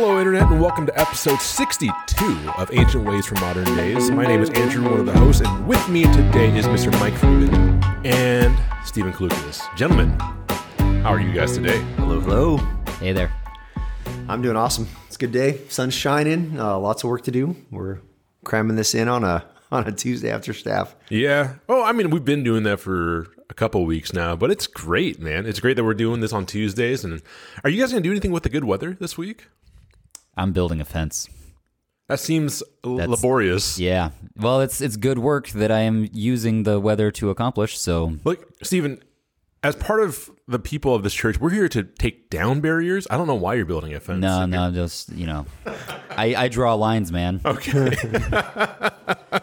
Hello, Internet, and welcome to episode 62 of Ancient Ways from Modern Days. My name is Andrew, one of the hosts, and with me today is Mr. Mike Freeman and Stephen Klukas. Gentlemen, how are you guys today? Hello, hello. Hey there. I'm doing awesome. It's a good day. Sun's shining. Uh, lots of work to do. We're cramming this in on a on a Tuesday after staff. Yeah. Oh, I mean, we've been doing that for a couple weeks now, but it's great, man. It's great that we're doing this on Tuesdays. And are you guys going to do anything with the good weather this week? I'm building a fence. That seems That's- laborious. Yeah. Well, it's it's good work that I am using the weather to accomplish. So Look, Stephen, as part of the people of this church, we're here to take down barriers. I don't know why you're building a fence. no, no, just you know, I, I draw lines, man. Okay.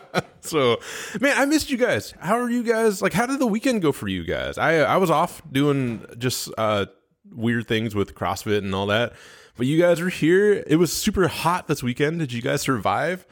so, man, I missed you guys. How are you guys? Like, how did the weekend go for you guys? I I was off doing just uh, weird things with CrossFit and all that, but you guys were here. It was super hot this weekend. Did you guys survive?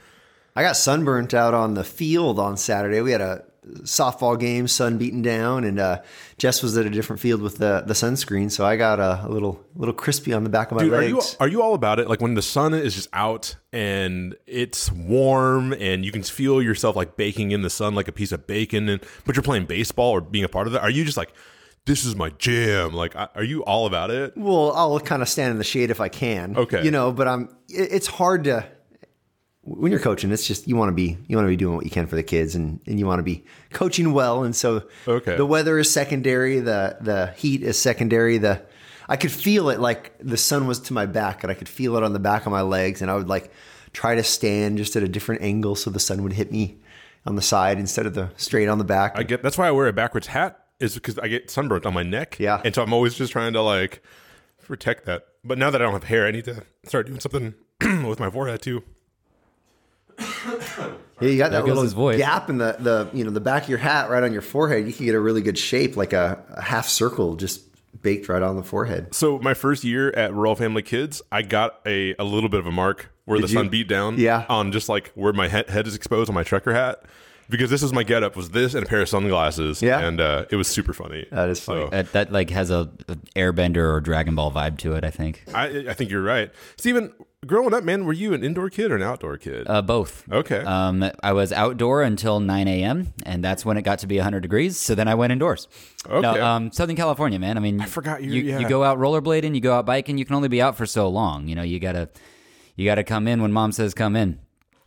I got sunburnt out on the field on Saturday. We had a softball game, sun beaten down, and uh, Jess was at a different field with the, the sunscreen, so I got a, a little little crispy on the back of my Dude, are legs. you are you all about it? Like when the sun is just out and it's warm and you can feel yourself like baking in the sun like a piece of bacon, and but you're playing baseball or being a part of it. Are you just like, this is my jam? Like, are you all about it? Well, I'll kind of stand in the shade if I can. Okay. You know, but I'm. It's hard to when you're coaching. It's just you want to be you want to be doing what you can for the kids, and, and you want to be coaching well. And so, Okay. the weather is secondary. The the heat is secondary. The I could feel it like the sun was to my back, and I could feel it on the back of my legs, and I would like try to stand just at a different angle so the sun would hit me on the side instead of the straight on the back. I get that's why I wear a backwards hat is because I get sunburnt on my neck. Yeah. and so I'm always just trying to like protect that. But now that I don't have hair, I need to start doing something with my forehead too. Yeah, you got that goes little his voice. gap in the, the you know the back of your hat right on your forehead. You can get a really good shape, like a, a half circle, just baked right on the forehead. So my first year at Royal Family Kids, I got a, a little bit of a mark where the Did sun beat down. Yeah. On just like where my head, head is exposed on my trucker hat. Because this was my getup was this and a pair of sunglasses. Yeah. And uh, it was super funny. That is funny. That, that like has a, a Airbender or Dragon Ball vibe to it. I think I I think you're right. Steven, growing up, man, were you an indoor kid or an outdoor kid? uh, both. okay. Um, I was outdoor until 9 a.m. and that's when it got to be 100 degrees. So then I went indoors. Okay. No, um, Southern California, man. I mean, I forgot you- You, yeah. you go out rollerblading, you go out biking. You can only be out for so long. You know, you gotta you gotta come in when mom says come in.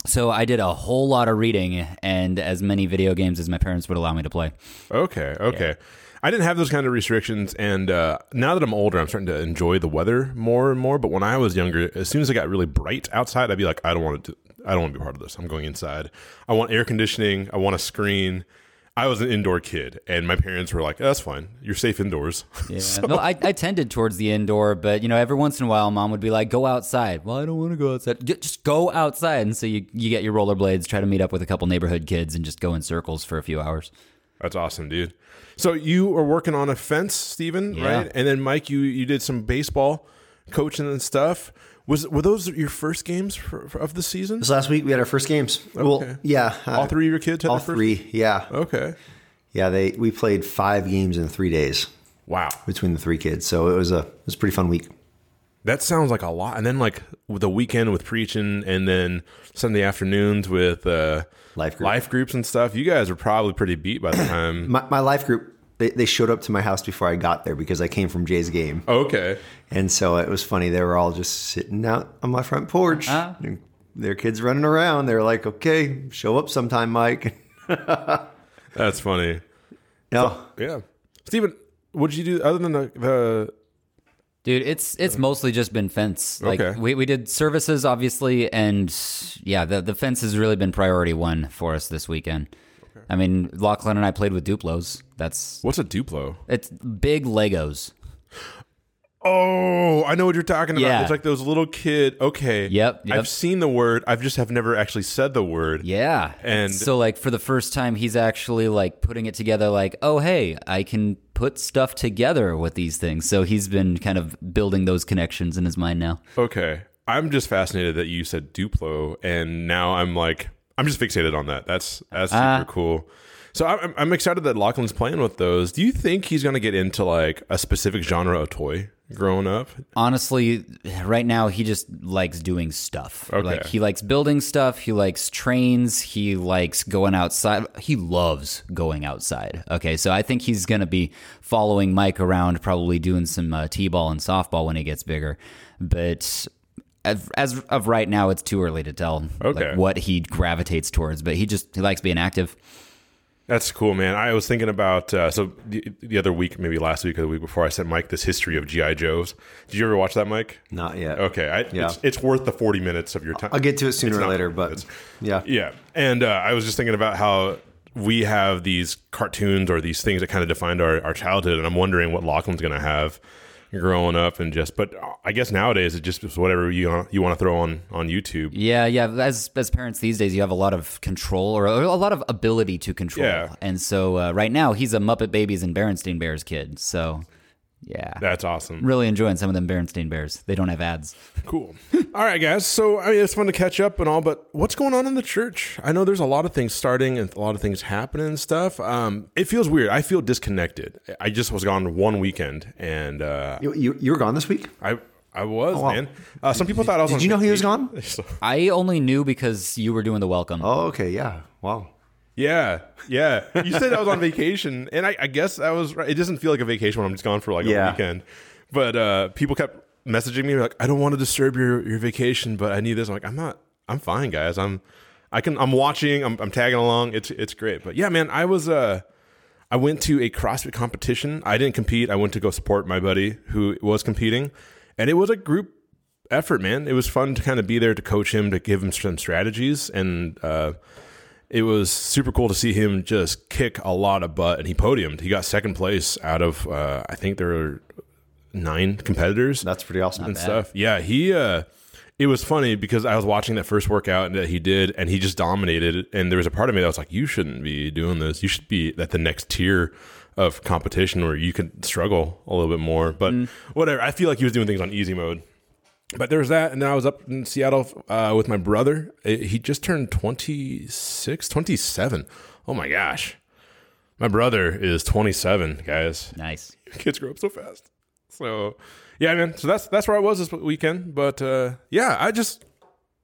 So I did a whole lot of reading and as many video games as my parents would allow me to play. Okay, okay. I didn't have those kind of restrictions, and uh, now that I'm older, I'm starting to enjoy the weather more and more. But when I was younger, as soon as it got really bright outside, I'd be like, I don't want to. I don't want to be part of this. I'm going inside. I want air conditioning. I want a screen. I was an indoor kid, and my parents were like, "That's fine. You're safe indoors." Yeah. no, I, I tended towards the indoor, but you know, every once in a while, mom would be like, "Go outside." Well, I don't want to go outside. Just go outside, and so you you get your rollerblades, try to meet up with a couple neighborhood kids, and just go in circles for a few hours. That's awesome, dude. So you are working on a fence, Stephen, Yeah. right? And then Mike, you you did some baseball coaching and stuff. Was were those your first games for, for, of the season? This last week we had our first games. Well, yeah, uh, All three of your kids had all three. Yeah, Okay. yeah. They we played five games in three days Wow. between the three kids, so it was a it was a pretty fun week. That sounds like a lot. And then like with the weekend with preaching, and then Sunday afternoons with uh, Life group. life groups and stuff. You guys were probably pretty beat by the time. My, my life group they, they showed up to my house before I got there because I came from Jay's game, okay. and so it was funny. They were all just sitting out on my front porch. Ah. and Their kids running around. They're like, "Okay, show up sometime, Mike." That's funny. no, Yeah. Steven, what did you do other than the, the Dude, it's it's mostly just been fence. Like Okay. we, we did services obviously, and yeah, the the fence has really been priority one for us this weekend. I mean, Lachlan and I played with Duplos. That's what's a Duplo? it's big Legos. Oh, I know what you're talking about. Yeah. It's like those little kid. Okay. Yep, yep. I've seen the word. I've just have never actually said the word. Yeah. And- so like for the first time he's actually like putting it together like, "Oh, hey, I can put stuff together with these things." So he's been kind of building those connections in his mind now. Okay. I'm just fascinated that you said Duplo, and now I'm like, I'm just fixated on that. That's that's super Ah. cool. So I'm, I'm excited that Lachlan's playing with those. Do you think he's going to get into like a specific genre of toy growing up? Honestly, right now he just likes doing stuff. Okay. Like he likes building stuff, he likes trains, he likes going outside. He loves going outside. Okay, so I think he's going to be following Mike around probably doing some uh, T-ball and softball when he gets bigger. But as, as of right now it's too early to tell like, what he gravitates towards, but he just he likes being active. That's cool, man. I was thinking about uh, so the, the other week, maybe last week or the week before, I sent Mike this history of GI Joes. Did you ever watch that, Mike? Not yet. Okay, I, Yeah. it's, it's worth the forty minutes of your time. I'll get to it sooner It's or later, but it's- yeah. Yeah, and uh, I was just thinking about how we have these cartoons or these things that kind of defined our, our childhood, and I'm wondering what Lachlan's going to have growing up, and just. But I guess nowadays it just is whatever you you want to throw on on YouTube. Yeah, yeah. As as parents these days, you have a lot of control or a lot of ability to control. Yeah. And so uh, right now, he's a Muppet Babies and Berenstain Bears kid. So yeah, That's awesome. really enjoying some of them Berenstain Bears. They don't have ads. Cool. all right, guys. So I mean, it's fun to catch up and all, but what's going on in the church? I know there's a lot of things starting and a lot of things happening and stuff. Um, it feels weird. I feel disconnected. I just was gone one weekend, and uh, You, you, you were gone this week? I I was wow. man. Uh, some people thought I was. Did on you know he was gone? I only knew because you were doing the welcome. Oh, okay. Yeah. Wow. Yeah, yeah. You said I was on vacation, and I, I guess I was right. It doesn't feel like a vacation when I'm just gone for like Yeah. a weekend. But uh, people kept messaging me like, "I don't want to disturb your your vacation, but I need this." I'm like, "I'm not. I'm fine, guys. I'm. I can. I'm watching. I'm, I'm tagging along. It's it's great." But yeah, man, I was. Uh, I went to a CrossFit competition. I didn't compete. I went to go support my buddy who was competing, and it was a group effort, man. It was fun to kind of be there to coach him, to give him some strategies, and uh, it was super cool to see him just kick a lot of butt. And he podiumed. He got second place out of uh, I think there were nine competitors That's pretty awesome. and stuff. Yeah, he. uh It was funny because I was watching that first workout that he did, and he just dominated. And there was a part of me that was like, "You shouldn't be doing this. You should be at the next tier of competition where you could struggle a little bit more." But whatever. I feel like he was doing things on easy mode. But there was that, and then I was up in Seattle uh, with my brother. He just turned 26, 27. Oh my gosh. My brother is 27, guys Nice. kids grow up so fast. So yeah, man. So that's that's where I was this weekend. But uh, yeah, I just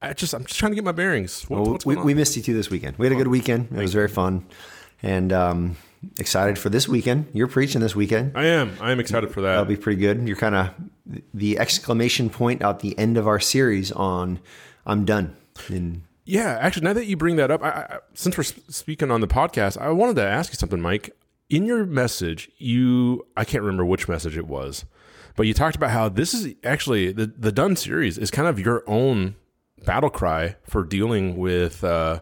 I just I'm just trying to get my bearings. What, Well, we, we missed you too this weekend. We had a good weekend. It was very fun. And um, excited for this weekend. You're preaching this weekend. I am. I am excited for that. That'll be pretty good. You're kind of the exclamation point at the end of our series on I'm done. And Yeah, actually, now that you bring that up, I, I, since we're speaking on the podcast, I wanted to ask you something, Mike. In your message, you I can't remember which message it was, but you talked about how this is actually the the Done series is kind of your own battle cry for dealing with uh,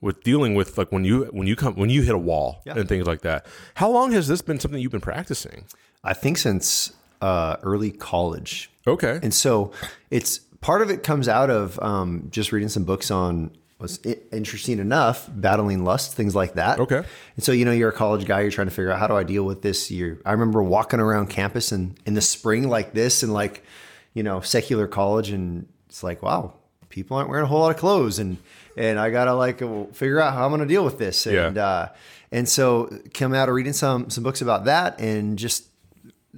with dealing with like when you when you come when you hit a wall and things like that. How long has this been something you've been practicing? I think since uh, early college. Okay, And so it's part of it comes out of um, just reading some books on was interesting enough battling lust things like that Okay. and so you know you're a college guy you're trying to figure out how do i deal with this you i remember walking around campus and in the spring like this and like you know secular college and it's like wow people aren't wearing a whole lot of clothes and and i gotta like figure out how i'm gonna deal with this Yeah. and uh and so come out of reading some some books about that and just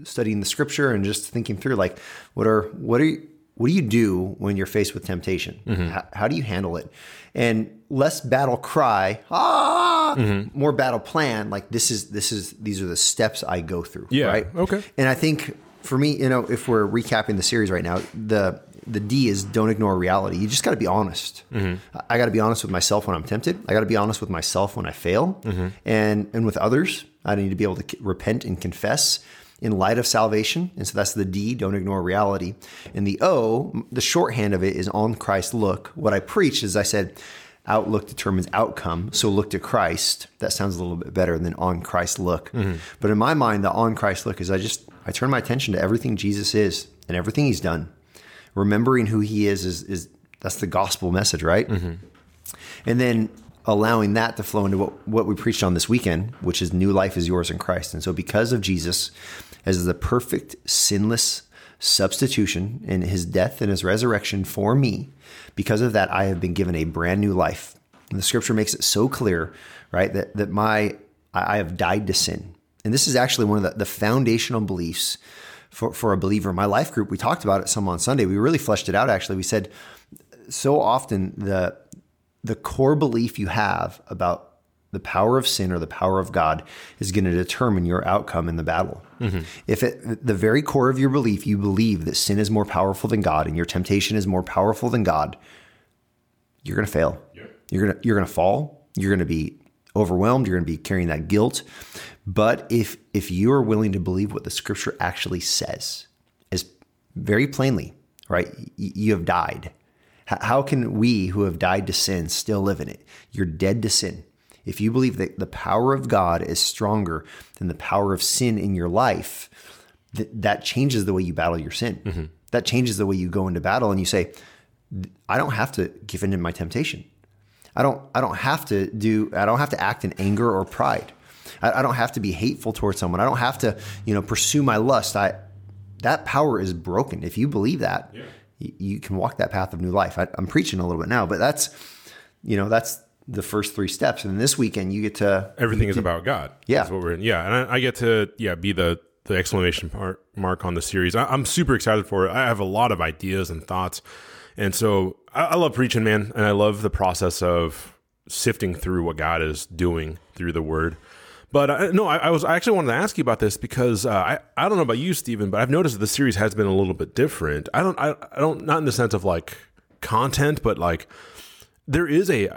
studying the scripture and just thinking through like what are what are you what do you do when you're faced with temptation Mm-hmm. how, how do you handle it and less battle cry ah Mm-hmm. more battle plan like this is this is these are the steps i go through Yeah, right okay. and i think for me you know if we're recapping the series right now the the d is don't ignore reality you just got to be honest Mm-hmm. i got to be honest with myself when i'm tempted i got to be honest with myself when i fail Mm-hmm. and and with others i need to be able to repent and confess in light of salvation. And so that's the D, don't ignore reality. And the O, the shorthand of it is on Christ look. What I preach is I said, outlook determines outcome. So look to Christ. That sounds a little bit better than on Christ look. Mm-hmm. But in my mind, the on Christ look is I just, I turn my attention to everything Jesus is and everything he's done. Remembering who he is, is, is that's the gospel message, right? Mm-hmm. and then allowing that to flow into what, what we preached on this weekend, which is new life is yours in Christ. And so, because of Jesus as the perfect, sinless substitution in his death and his resurrection for me, because of that, I have been given a brand new life. And the scripture makes it so clear, right, that, that my I have died to sin. And this is actually one of the, the foundational beliefs for, for a believer. My life group, we talked about it some on Sunday. We really fleshed it out actually. We said so often the the core belief you have about the power of sin or the power of God is going to determine your outcome in the battle. Mm-hmm. If at the very core of your belief you believe that sin is more powerful than God and your temptation is more powerful than God, you're going to fail. You're going to you're going to fall. You're going to be overwhelmed. You're going to be carrying that guilt. But if if you are willing to believe what the Scripture actually says, is very plainly, right? You have died. How can we who have died to sin still live in it? You're dead to sin. If you believe that the power of God is stronger than the power of sin in your life, th- that changes the way you battle your sin. Mm-hmm. That changes the way you go into battle and you say, I don't have to give in to my temptation. I don't I don't have to do I don't have to act in anger or pride. I, I don't have to be hateful towards someone. I don't have to, you know, pursue my lust. I that power is broken. If you believe that, y- you can walk that path of new life. I, I'm preaching a little bit now, but that's you know, that's the first three steps. And this weekend you get to Everything is about God. Yeah. That's what we're in. Yeah. And I, I get to, yeah, be the, the exclamation mark, mark on the series. I, I'm super excited for it. I have a lot of ideas and thoughts. And so I, I love preaching, man. And I love the process of sifting through what God is doing through the word. But uh, no, I, I was I actually wanted to ask you about this because uh, I I don't know about you, Stephen, but I've noticed that the series has been a little bit different. I don't I, I don't not in the sense of like content, but like there is a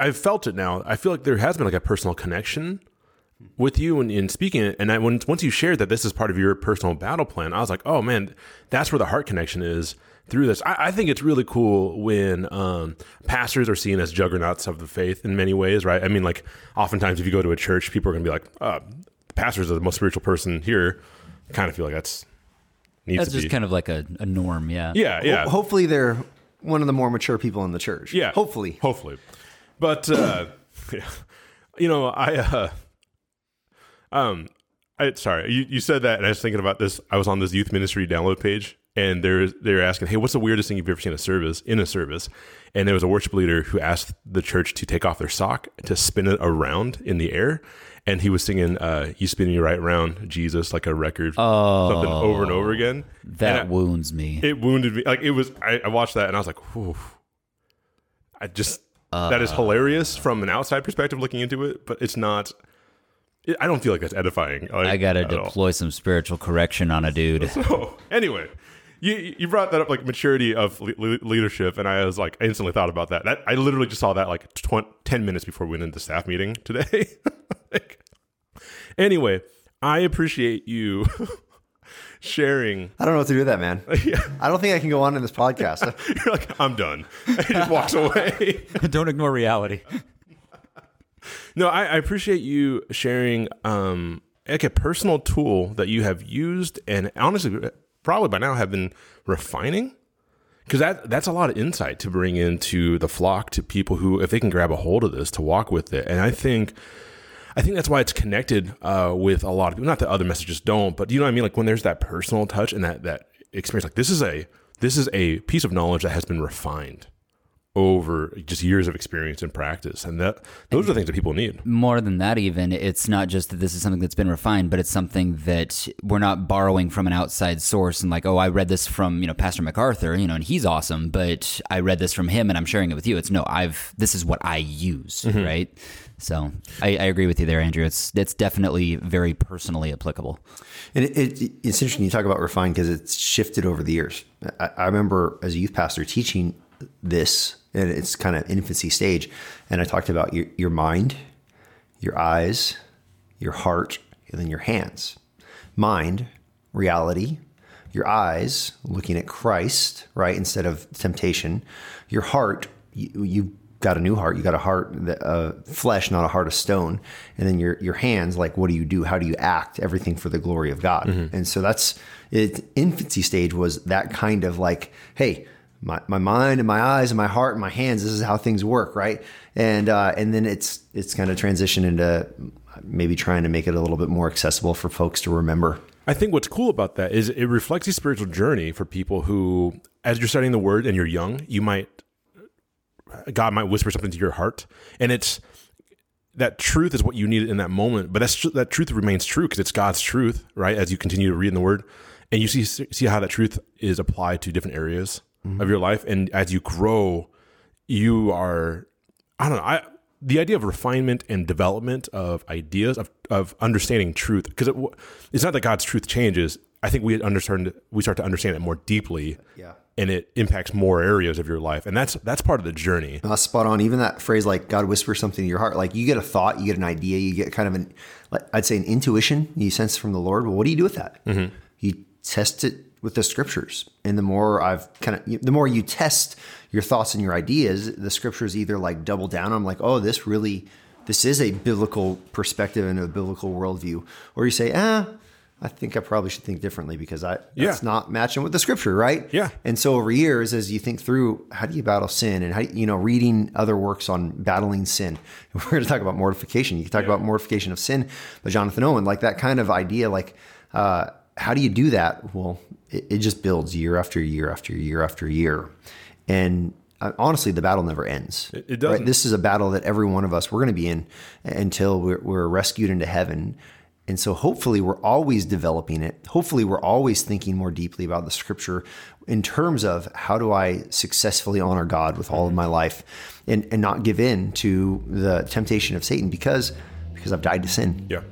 I've felt it now. I feel like there has been like a personal connection with you in, in speaking it. And I, when once you shared that this is part of your personal battle plan, I was like, oh man, that's where the heart connection is through this. I, I think it's really cool when um, pastors are seen as juggernauts of the faith in many ways, right? I mean, like oftentimes if you go to a church, people are going to be like, uh, the pastors are the most spiritual person here. I kind of feel like that's needs That's to just be. kind of like a, a norm, yeah. yeah, yeah. Ho- hopefully they're one of the more mature people in the church. Yeah. Hopefully. Hopefully. But uh you know, I uh um I sorry, you, you said that and I was thinking about this. I was on this youth ministry download page and they're they're asking, Hey, what's the weirdest thing you've ever seen a service in a service? And there was a worship leader who asked the church to take off their sock to spin it around in the air. And he was singing uh You Spinning You Right Around Jesus like a record something over and over again. That I- wounds me. it wounded me. Like it was. I, I watched that and I was like, Whew. I just that is hilarious from an outside perspective looking into it, but it's not. It, I don't feel like that's edifying. Like, I gotta at all. deploy some spiritual correction on a dude. So anyway, you you brought that up like maturity of le- le- leadership, and I was like I instantly thought about that. That I literally just saw that like ten minutes before we went into staff meeting today. Like, anyway, I appreciate you sharing. I don't know what to do with that, man. I don't think I can go on in this podcast. You're like I'm done. And he just walks away. Don't ignore reality. No, I, I appreciate you sharing um like a personal tool that you have used and honestly probably by now have been refining. Because that that's a lot of insight to bring into the flock to people who, if they can grab a hold of this, to walk with it. And I think I think that's why it's connected uh, with a lot of people. Not that other messages don't, but you know what I mean. Like when there's that personal touch and that that experience, like this is a this is a piece of knowledge that has been refined over just years of experience and practice, and that those are the things that people need. More than that, even, it's not just that this is something that's been refined, but it's something that we're not borrowing from an outside source and like, oh, I read this from, you know, Pastor MacArthur, you know, and he's awesome, but I read this from him and I'm sharing it with you. It's no, I've, this is what I use, mm-hmm. right? So I, I agree with you there, Andrew. It's, it's definitely very personally applicable. And it, it, it's interesting you talk about refined because it's shifted over the years. I, I remember as a youth pastor teaching this, and it's kind of infancy stage, and I talked about your, your mind, your eyes, your heart, and then your hands. Mind, reality. Your eyes, looking at Christ, right, instead of temptation. Your heart, you, you got a new heart. You got a heart, that, uh, flesh, not a heart of stone. And then your your hands, like what do you do? How do you act? Everything for the glory of God. And so that's it. Infancy stage was that kind of like, hey, my, my mind and my eyes and my heart and my hands. This is how things work, right? And uh, and then it's it's kind of transitioned into maybe trying to make it a little bit more accessible for folks to remember. I think what's cool about that is it reflects a spiritual journey for people who, as you're studying the word and you're young, you might, God might whisper something to your heart. And it's, that truth is what you need in that moment. But that's, that truth remains true because it's God's truth, right? As you continue to read in the word. and you see see how that truth is applied to different areas of your life, and as you grow, you are I don't know I. The idea of refinement and development of ideas of, of understanding truth, because it, it's not that God's truth changes. I think we understand we start to understand it more deeply, Yeah. and it impacts more areas of your life, and that's that's part of the journey. Uh, spot on. Even that phrase, like God whispers something to your heart, like you get a thought, you get an idea, you get kind of an, like, I'd say an intuition you sense from the Lord. Well, what do you do with that? You test it with the scriptures. And the more I've kind of, the more you test your thoughts and your ideas, the scriptures either like double down. I'm like, oh, this really, this is a biblical perspective and a biblical worldview. Or you say, ah, I think I probably should think differently because I, that's Yeah. not matching with the scripture, right? Yeah. And so over years, as you think through how do you battle sin and how you know reading other works on battling sin, we're going to talk about mortification. You can talk about mortification of sin by Jonathan Owen, like that kind of idea. Like, uh, how do you do that? Well, it, it just builds year after year after year after year, and uh, honestly, the battle never ends. It- it doesn't. This is a battle that every one of us we're going to be in until we're, we're rescued into heaven. And so hopefully we're always developing it. Hopefully we're always thinking more deeply about the scripture in terms of how do I successfully honor God with all of my life and, and not give in to the temptation of Satan because because I've died to sin. Yeah.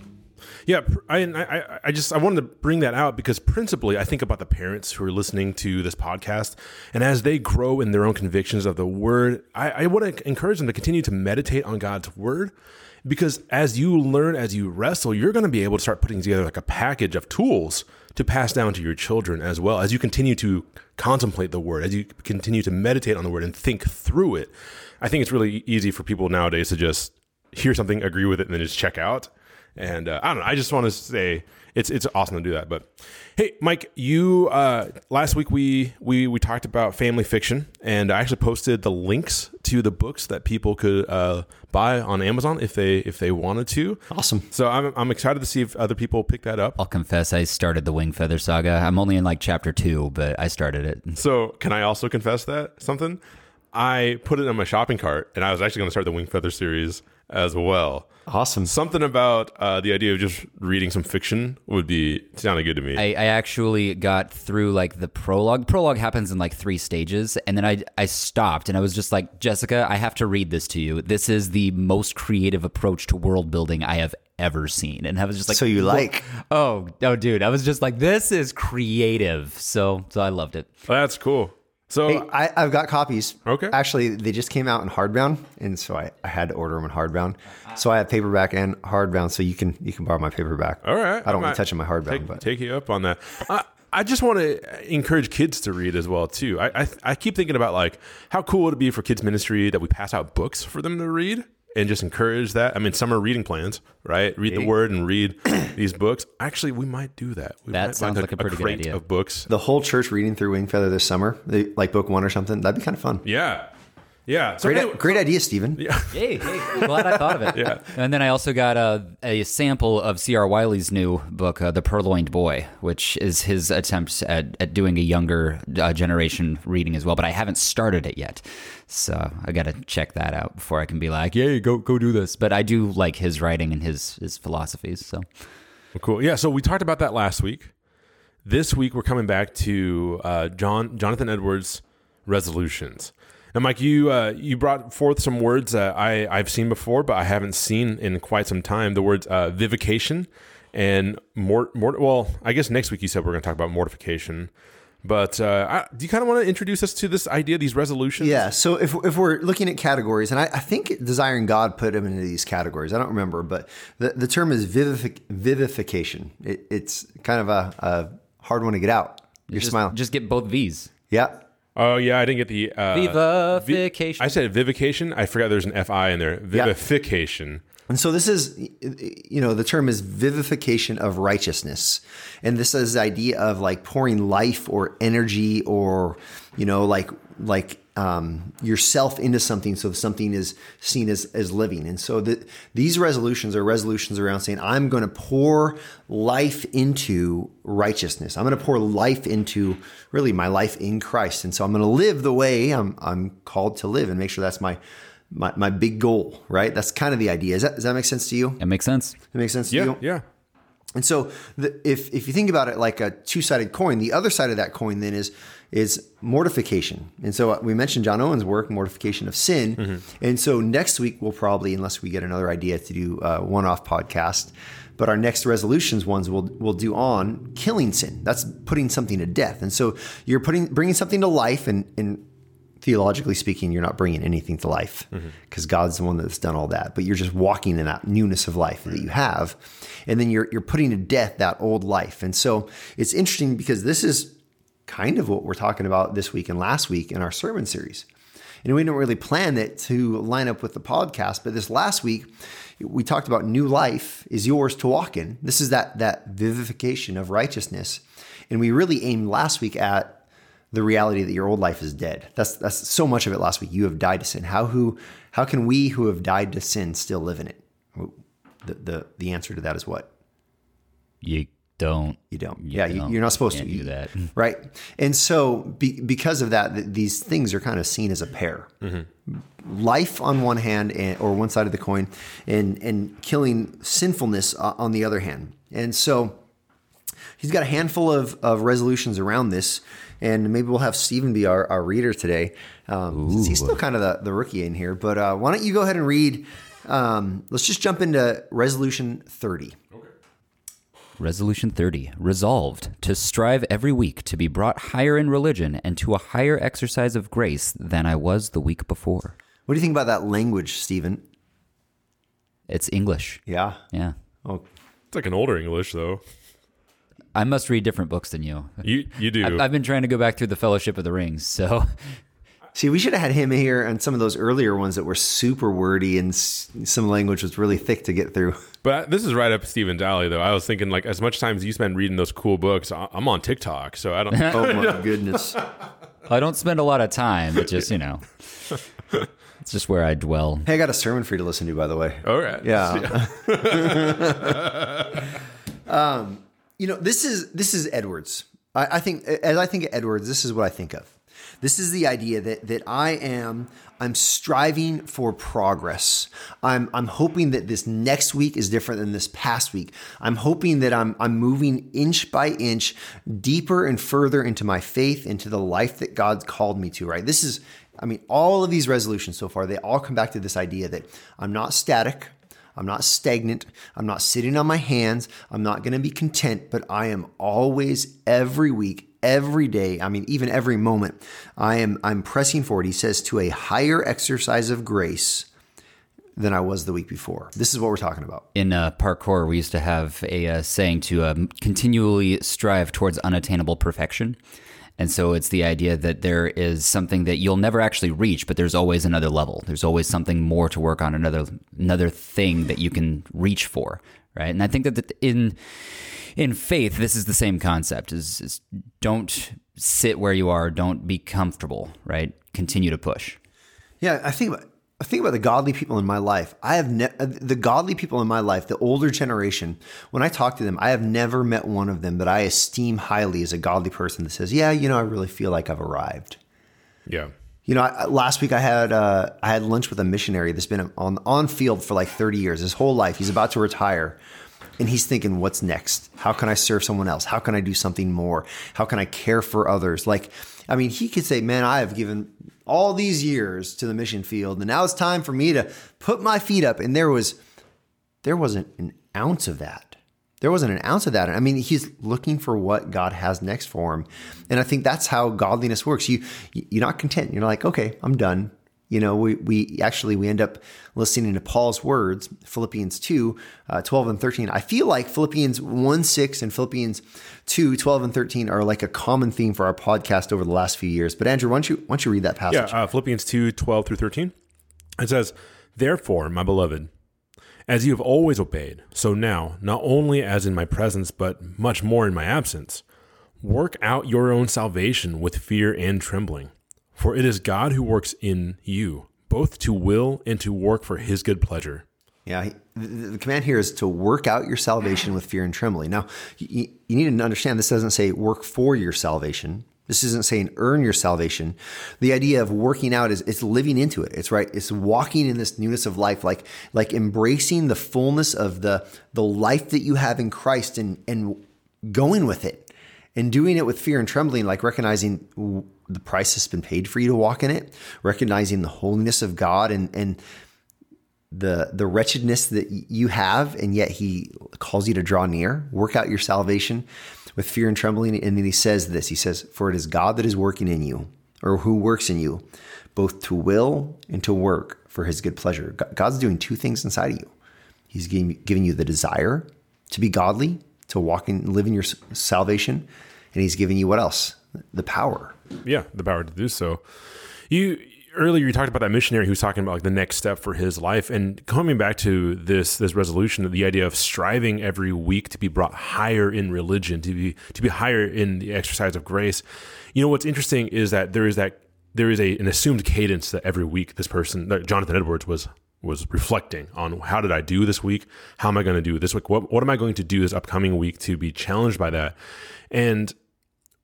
Yeah, I, I, I just I wanted to bring that out because principally I think about the parents who are listening to this podcast, and as they grow in their own convictions of the Word, I, I want to encourage them to continue to meditate on God's Word, because as you learn, as you wrestle, you're going to be able to start putting together like a package of tools to pass down to your children as well as you continue to contemplate the Word, as you continue to meditate on the Word and think through it. I think it's really easy for people nowadays to just hear something, agree with it, and then just check out. And uh, I don't know. I just want to say it's it's awesome to do that. But hey, Mike, you uh, last week we we we talked about family fiction, and I actually posted the links to the books that people could uh, buy on Amazon if they if they wanted to. Awesome. So I'm I'm excited to see if other people pick that up. I'll confess, I started the Wingfeather Saga. I'm only in like chapter two, but I started it. So can I also confess that something? I put it in my shopping cart, and I was actually going to start the Wing Feather series as well. Awesome. Something about uh, the idea of just reading some fiction would be sounded good to me. I, I actually got through like the prologue. Prologue happens in like three stages, and then I I stopped and I was just like, Jessica, I have to read this to you. This is the most creative approach to world building I have ever seen. And I was just like, So you like? oh, oh, dude, I was just like, this is creative. So so I loved it. That's cool. So Hey, I, I've got copies. Okay. Actually, they just came out in hardbound, and so I, I had to order them in hardbound. So I have paperback and hardbound. So you can you can borrow my paperback. all right, I don't want to touch my hardbound, Take, but take you up on that. I, I just want to encourage kids to read as well too. I, I I keep thinking about like how cool it would it be for kids ministry that we pass out books for them to read and just encourage that. I mean, summer reading plans, right? Read the word and read these books. Actually, we might do that. We That might sounds like a pretty good crate idea. of books. the whole church reading through Wingfeather this summer, they, like book one or something. That'd be kind of fun. Yeah, yeah. So Great, anyway- great idea, Stephen. Yeah. Hey, hey, glad I thought of it. Yeah. And then I also got a, a sample of C.R. Wiley's new book, uh, The Purloined Boy, which is his attempt at, at doing a younger uh, generation reading as well. But I haven't started it yet. So I got to check that out before I can be like, yay, go go do this. But I do like his writing and his, his philosophies. So Cool. Yeah. So we talked about that last week. This week we're coming back to uh, John Jonathan Edwards' resolutions. Now, Mike, you uh, you brought forth some words that I I've seen before, but I haven't seen in quite some time. The words uh, vivication and mort mort. Well, I guess next week you said we're going to talk about mortification. But uh, I, do you kind of want to introduce us to this idea, these resolutions? Yeah. So if, if we're looking at categories, and I, I think Desiring God put them into these categories. I don't remember, but the, the term is vivific, vivification. It, it's kind of a, a hard one to get out. You're just, smiling. just get both V's. yeah. Oh yeah, I didn't get the uh, Vivification. I said vivication. I forgot there's an fi in there. Vivification. And so this is, you know, the term is vivification of righteousness. And this is the idea of like pouring life or energy or, you know, like, like, um, yourself into something so something is seen as, as living. And so the, these resolutions are resolutions around saying, I'm going to pour life into righteousness. I'm going to pour life into really my life in Christ. And so I'm going to live the way I'm, I'm called to live and make sure that's my, my, my big goal, right? That's kind of the idea. Does that, does that make sense to you? It makes sense. It makes sense to Yeah, you? yeah. And so, the, if if you think about it like a two sided coin, the other side of that coin then is is mortification. And so uh, we mentioned John Owen's work, mortification of sin. Mm-hmm. And so next week we'll probably, unless we get another idea to do uh, a one off podcast, but our next resolutions ones we'll we'll do on killing sin. That's putting something to death. And so you're putting bringing something to life, and and theologically speaking, you're not bringing anything to life mm-hmm. because God's the one that's done all that. But you're just walking in that newness of life that you have, and then you're you're putting to death that old life. And so it's interesting because this is kind of what we're talking about this week and last week in our sermon series. And we didn't really plan it to line up with the podcast, but this last week we talked about new life is yours to walk in. This is that that vivification of righteousness. And we really aimed last week at the reality that your old life is dead. That's that's so much of it last week. You have died to sin. How who how can we who have died to sin still live in it? The the, the answer to that is what? You don't. You don't. You yeah, don't. you're not supposed to do that. right? And so, be, because of that, th- these things are kind of seen as a pair: life on one hand, and, or one side of the coin, and and killing sinfulness uh, on the other hand. And so, he's got a handful of, of resolutions around this, and maybe we'll have Stephen be our, our reader today. Um, he's still kind of the, the rookie in here, but uh, why don't you go ahead and read? Um, let's just jump into resolution thirty. Resolution 30. Resolved to strive every week to be brought higher in religion and to a higher exercise of grace than I was the week before. What do you think about that language, Stephen? It's English. Yeah. Yeah. Oh, It's like an older English though. I must read different books than you. You you do. I've, I've been trying to go back through the Fellowship of the Rings, so See, we should have had him here on some of those earlier ones that were super wordy and s- some language was really thick to get through. But this is right up Stephen's alley, though. I was thinking, like, as much time as you spend reading those cool books, I- I'm on TikTok, so I don't. Oh my goodness. I don't spend a lot of time. It just, you know, it's just where I dwell. Hey, I got a sermon for you to listen to, by the way. All right. Yeah. um, you know, this is this is Edwards. I, I think as I think of Edwards, this is what I think of. This is the idea that that I am I'm striving for progress. I'm I'm hoping that this next week is different than this past week. I'm hoping that I'm I'm moving inch by inch deeper and further into my faith, into the life that God's called me to, right? This is I mean, all of these resolutions so far, they all come back to this idea that I'm not static. I'm not stagnant. I'm not sitting on my hands. I'm not going to be content, but I am always every week, every day, I mean even every moment, I am I'm pressing forward. He says to a higher exercise of grace than I was the week before. This is what we're talking about. In uh, parkour, we used to have a uh, saying to um, continually strive towards unattainable perfection. And so it's the idea that there is something that you'll never actually reach, but there's always another level. There's always something more to work on, another another thing that you can reach for, right? And I think that in in faith, this is the same concept: is, is don't sit where you are, don't be comfortable, right? Continue to push. Yeah, I think I think about the godly people in my life. I have ne- the godly people in my life, the older generation. When I talk to them, I have never met one of them that I esteem highly as a godly person that says, "Yeah, you know, I really feel like I've arrived." Yeah. You know, I, last week I had uh, I had lunch with a missionary that's been on on field for like 30 years, his whole life. He's about to retire, and he's thinking, "What's next? How can I serve someone else? How can I do something more? How can I care for others?" Like, I mean, he could say, "Man, I have given all these years to the mission field, and now it's time for me to put my feet up." And there was there wasn't an ounce of that. There wasn't an ounce of that. I mean, he's looking for what God has next for him, and I think that's how godliness works. You you're not content. You're like, okay, I'm done. You know, we, we actually we end up listening to Paul's words, Philippians 2, uh, 12 and 13. I feel like Philippians 1, 6 and Philippians 2, 12 and 13 are like a common theme for our podcast over the last few years. But Andrew, why don't you why don't you read that passage? Yeah, uh, Philippians 2 12 through 13. It says, Therefore, my beloved, as you have always obeyed, so now, not only as in my presence, but much more in my absence, work out your own salvation with fear and trembling. For it is God who works in you, both to will and to work for his good pleasure. Yeah, the, command here is to work out your salvation with fear and trembling. Now, you need to understand this doesn't say work for your salvation. This isn't saying earn your salvation. The idea of working out is it's living into it. It's right. It's walking in this newness of life, like like embracing the fullness of the the life that you have in Christ and and going with it and doing it with fear and trembling, like recognizing the price has been paid for you to walk in it, recognizing the holiness of God and and the the wretchedness that you have, and yet He calls you to draw near, work out your salvation with fear and trembling. And then He says this: He says, "For it is God that is working in you, or who works in you, both to will and to work for His good pleasure." God's doing two things inside of you. He's giving, giving you the desire to be godly, to walk and live in your salvation, and He's giving you what else? The power. Yeah, the power to do so. You earlier you talked about that missionary who's talking about like the next step for his life. And coming back to this this resolution the idea of striving every week to be brought higher in religion to be to be higher in the exercise of grace you know what's interesting is that there is that there is a an assumed cadence that every week this person Jonathan Edwards was was reflecting on how did I do this week? How am I going to do this week? What what am I going to do this upcoming week to be challenged by that? And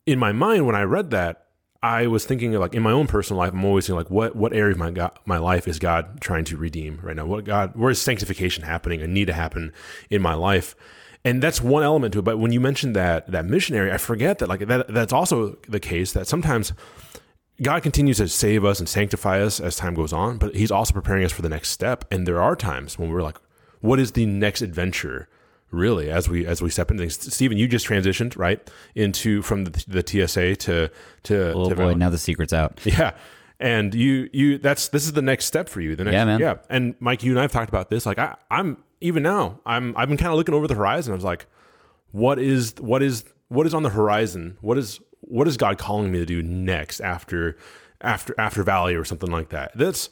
in my mind when I read that I was thinking of like in my own personal life, I'm always thinking like what what area of my God, my life is God trying to redeem right now? What God where is sanctification happening and need to happen in my life? And that's one element to it. But when you mentioned that that missionary, I forget that like that that's also the case that sometimes God continues to save us and sanctify us as time goes on, but He's also preparing us for the next step. And there are times when we're like, what is the next adventure really as we as we step into things. Stephen, you just transitioned right into from the, the TSA to to oh to boy, now the secret's out. Yeah, and you you that's this is the next step for you. The next yeah, man. Yeah, and Mike, you and I have talked about this. Like I, I'm even now, I'm I've been kind of looking over the horizon. I was like, what is what is what is on the horizon? What is what is God calling me to do next after after after Valley or something like that? That's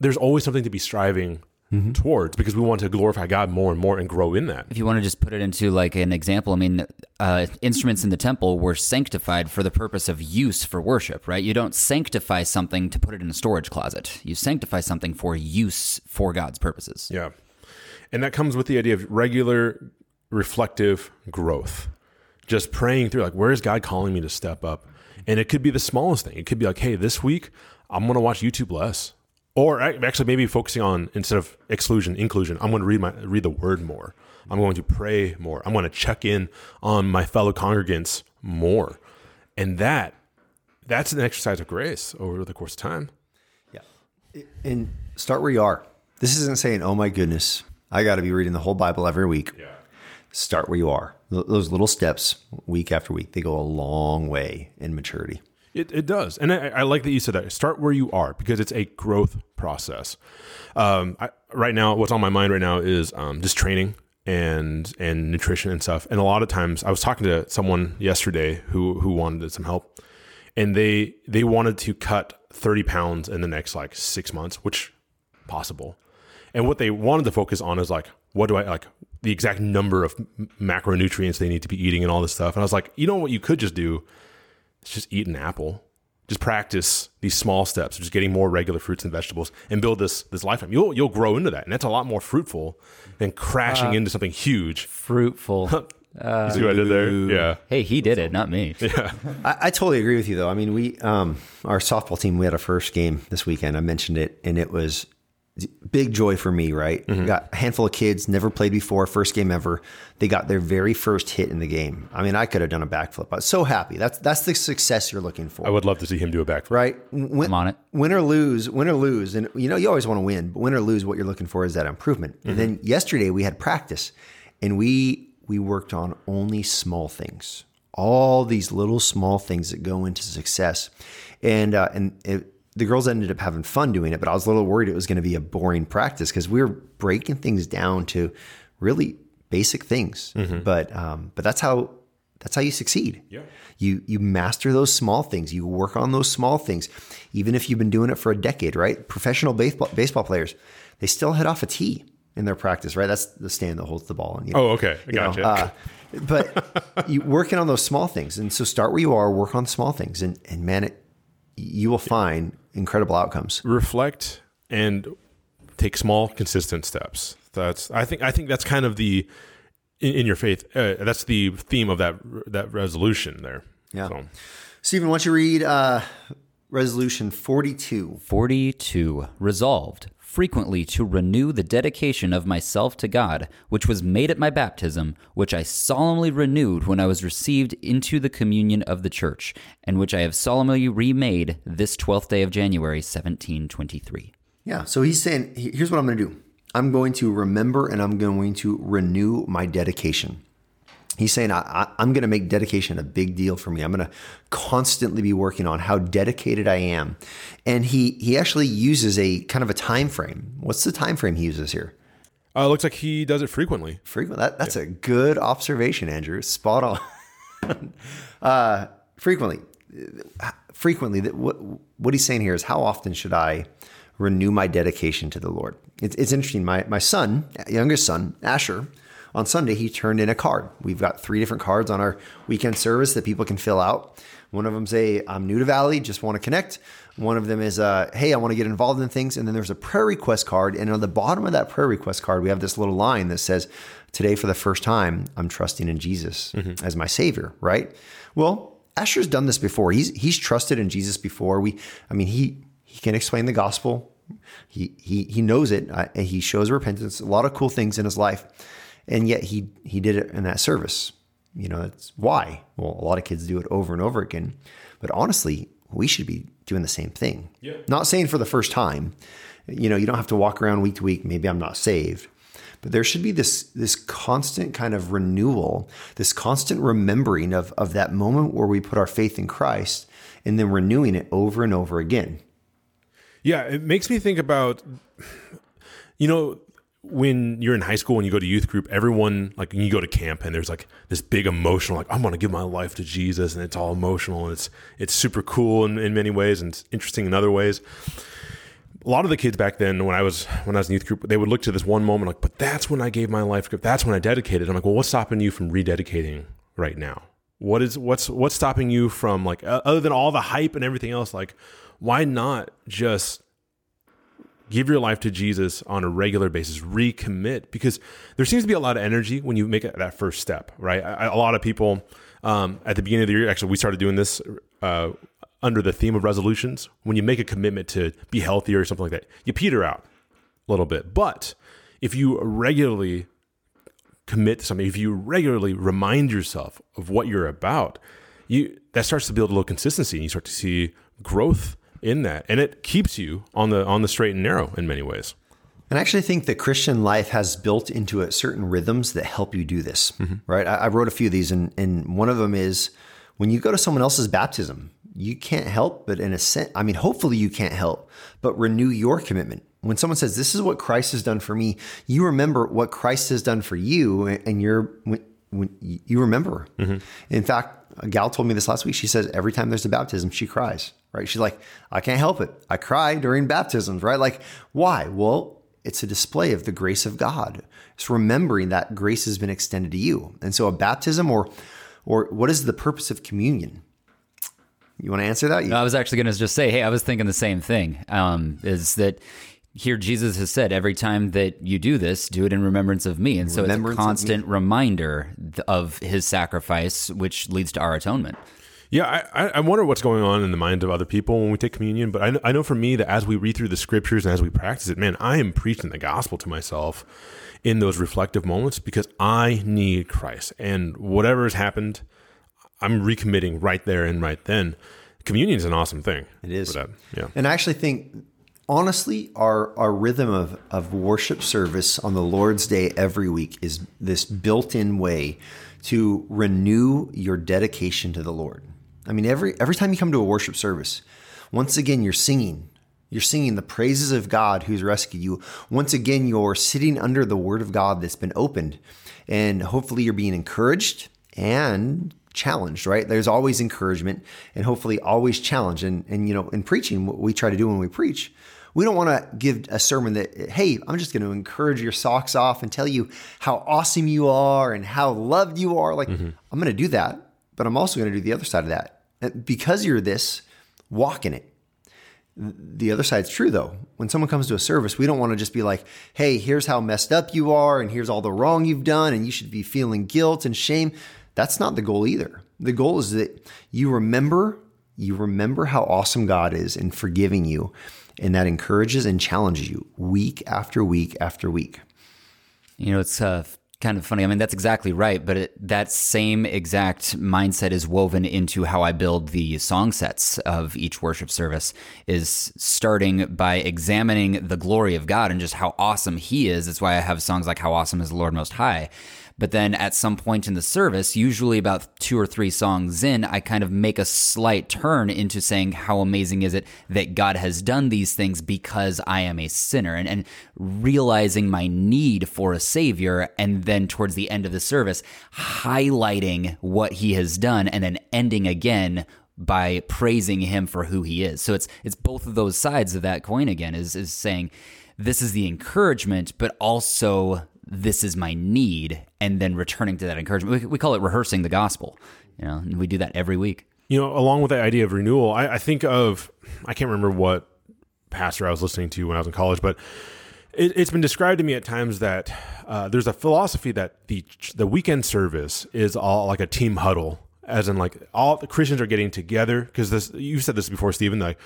there's always something to be striving mm-hmm. towards because we want to glorify God more and more and grow in that. If you want to just put it into like an example, I mean, uh, instruments in the temple were sanctified for the purpose of use for worship, right? You don't sanctify something to put it in a storage closet. You sanctify something for use for God's purposes. Yeah. And that comes with the idea of regular reflective growth. Just praying through, like, where is God calling me to step up? And it could be the smallest thing. It could be like, hey, this week I'm going to watch YouTube less or actually maybe focusing on instead of exclusion inclusion i'm going to read my read the word more. I'm going to pray more. I'm going to check in on my fellow congregants more. And that that's an exercise of grace over the course of time. Yeah. And start where you are. This isn't saying oh my goodness i got to be reading the whole bible every week. Yeah. Start where you are. Those little steps week after week they go a long way in maturity it, it does. And I, I, like that you said that. Start where you are because it's a growth process. Um, I, right now, what's on my mind right now is um, just training and and nutrition and stuff. And a lot of times, I was talking to someone yesterday who who wanted some help, and they they wanted to cut thirty pounds in the next like six months, which possible. And what they wanted to focus on is like, what do I like? The exact number of macronutrients they need to be eating and all this stuff. And I was like, you know what, you could just do just eat an apple. Just practice these small steps, just getting more regular fruits and vegetables, and build this this lifetime. You'll you'll grow into that, and that's a lot more fruitful than crashing uh, into something huge. Fruitful. Uh, see what I did there? Yeah. Hey, he did it, not me. Yeah. I, I, totally agree with you, though. I mean, we, um, our softball team, we had a first game this weekend. I mentioned it, and it was big joy for me, right? Mm-hmm. Got a handful of kids, never played before, first game ever. They got their very first hit in the game. I mean, I could have done a backflip. I was so happy. That's that's the success you're looking for. I would love to see him do a backflip. Right? Win, I'm on it. Win or lose, win or lose. And you know, you always want to win, but win or lose, what you're looking for is that improvement. Mm-hmm. And then yesterday we had practice and we we worked on only small things. All these little small things that go into success. And uh, and it, the girls ended up having fun doing it, but I was a little worried it was going to be a boring practice because we were breaking things down to really basic things. Mm-hmm. But um, but that's how that's how you succeed. Yeah. You you master those small things. You work on those small things, even if you've been doing it for a decade. Right? Professional baseball baseball players, they still hit off a tee in their practice. Right? That's the stand that holds the ball. And, you know, oh, okay, I gotcha. Know, uh, but you working on those small things, and so start where you are. Work on small things, and and man, it you will find incredible outcomes. Reflect and take small, consistent steps. That's I think I think that's kind of the in, in your faith. Uh, that's the theme of that that resolution there. Yeah. So. Stephen, why don't you read uh, resolution 42? 42. Resolved frequently to renew the dedication of myself to God, which was made at my baptism, which I solemnly renewed when I was received into the communion of the church, and which I have solemnly remade this 12th day of January, 1723. Yeah. So he's saying, here's what I'm going to do I'm going to remember and I'm going to renew my dedication. He's saying, I, I'm going to make dedication a big deal for me. I'm going to constantly be working on how dedicated I am. And he, he actually uses a kind of a time frame. What's the time frame he uses here? Uh, looks like he does it frequently. Frequent. That, that's a good observation, Andrew. Spot on. uh, frequently, frequently. That what what he's saying here is how often should I renew my dedication to the Lord? It's, it's interesting. My my son, youngest son, Asher, on Sunday he turned in a card. We've got three different cards on our weekend service that people can fill out. One of them them's a I'm new to Valley, just want to connect. One of them is uh, hey, I want to get involved in things. And then there's a prayer request card. And on the bottom of that prayer request card, we have this little line that says, Today for the first time, I'm trusting in Jesus as my Savior, right? Well, Asher's done this before. He's he's trusted in Jesus before. We, I mean, he he can explain the gospel. He he he knows it. Uh, and he shows repentance. A lot of cool things in his life, and yet he he did it in that service. You know, that's why. Well, a lot of kids do it over and over again. But honestly, we should be doing the same thing. Yeah. Not saying for the first time. You know, you don't have to walk around week to week. Maybe I'm not saved. But there should be this this constant kind of renewal, this constant remembering of, of that moment where we put our faith in Christ and then renewing it over and over again. Yeah, it makes me think about, you know, when you're in high school and you go to youth group, everyone like you go to camp and there's like this big emotional like I'm to give my life to Jesus and it's all emotional and it's it's super cool in, in many ways and it's interesting in other ways. A lot of the kids back then, when I was when I was in youth group, they would look to this one moment like, but that's when I gave my life. Group. That's when I dedicated. I'm like, well, what's stopping you from rededicating right now? What is what's what's stopping you from like uh, other than all the hype and everything else? Like, why not just give your life to Jesus on a regular basis, recommit, because there seems to be a lot of energy when you make that first step, right? A lot of people um, at the beginning of the year, actually, we started doing this uh, under the theme of resolutions. When you make a commitment to be healthier or something like that, you peter out a little bit. But if you regularly commit to something, if you regularly remind yourself of what you're about, you that starts to build a little consistency, and you start to see growth in that, and it keeps you on the on the straight and narrow in many ways. And I actually think the Christian life has built into it certain rhythms that help you do this, right? I, I wrote a few of these, and, and one of them is when you go to someone else's baptism, you can't help but, in a sense, I mean, hopefully you can't help but renew your commitment. When someone says, This is what Christ has done for me, you remember what Christ has done for you, and you're, when, when you remember. Mm-hmm. In fact, a gal told me this last week. She says every time there's a baptism, she cries, right? She's like, I can't help it. I cry during baptisms, right? Like, why? Well, it's a display of the grace of God. It's remembering that grace has been extended to you. And so a baptism or or what is the purpose of communion? You want to answer that? You- I was actually going to just say, hey, I was thinking the same thing. Um, is that here Jesus has said, every time that you do this, do it in remembrance of me. And so it's a of constant reminder of his sacrifice, which leads to our atonement. Yeah, I, I- wonder what's going on in the mind of other people when we take communion. But I, kn- I know for me that as we read through the scriptures and as we practice it, man, I am preaching the gospel to myself in those reflective moments because I need Christ. And whatever has happened, I'm recommitting right there and right then. Communion is an awesome thing. It is. Yeah. And I actually think, honestly, our, our rhythm of, of worship service on the Lord's Day every week is this built in way to renew your dedication to the Lord. I mean, every, every time you come to a worship service, once again, you're singing. You're singing the praises of God who's rescued you. Once again, you're sitting under the word of God that's been opened. And hopefully, you're being encouraged and challenged, right? There's always encouragement and hopefully always challenge. And, and you know, in preaching, what we try to do when we preach, we don't want to give a sermon that, hey, I'm just going to encourage your socks off and tell you how awesome you are and how loved you are. Like, mm-hmm. I'm going to do that, but I'm also going to do the other side of that. And because you're this, walk in it. The other side's true though. When someone comes to a service, we don't want to just be like, hey, here's how messed up you are, and here's all the wrong you've done, and you should be feeling guilt and shame. That's not the goal either. The goal is that you remember you remember how awesome God is in forgiving you, and that encourages and challenges you week after week after week. You know, it's uh, kind of funny. I mean, that's exactly right. But it, that same exact mindset is woven into how I build the song sets of each worship service. Is starting by examining the glory of God and just how awesome He is. That's why I have songs like "How Awesome Is the Lord Most High." But then at some point in the service, usually about two or three songs in, I kind of make a slight turn into saying, How amazing is it that God has done these things because I am a sinner? And, and realizing my need for a savior. And then towards the end of the service, highlighting what he has done and then ending again by praising him for who he is. So it's it's both of those sides of that coin again is is saying this is the encouragement but also this is my need and then returning to that encouragement. We, we call it rehearsing the gospel. You know, and we do that every week. You know, along with the idea of renewal, I, I think of I can't remember what pastor I was listening to when I was in college, but it, has been described to me at times that uh, there's a philosophy that the the weekend service is all like a team huddle, as in like all the Christians are getting together because this you said this before, Stephen. Like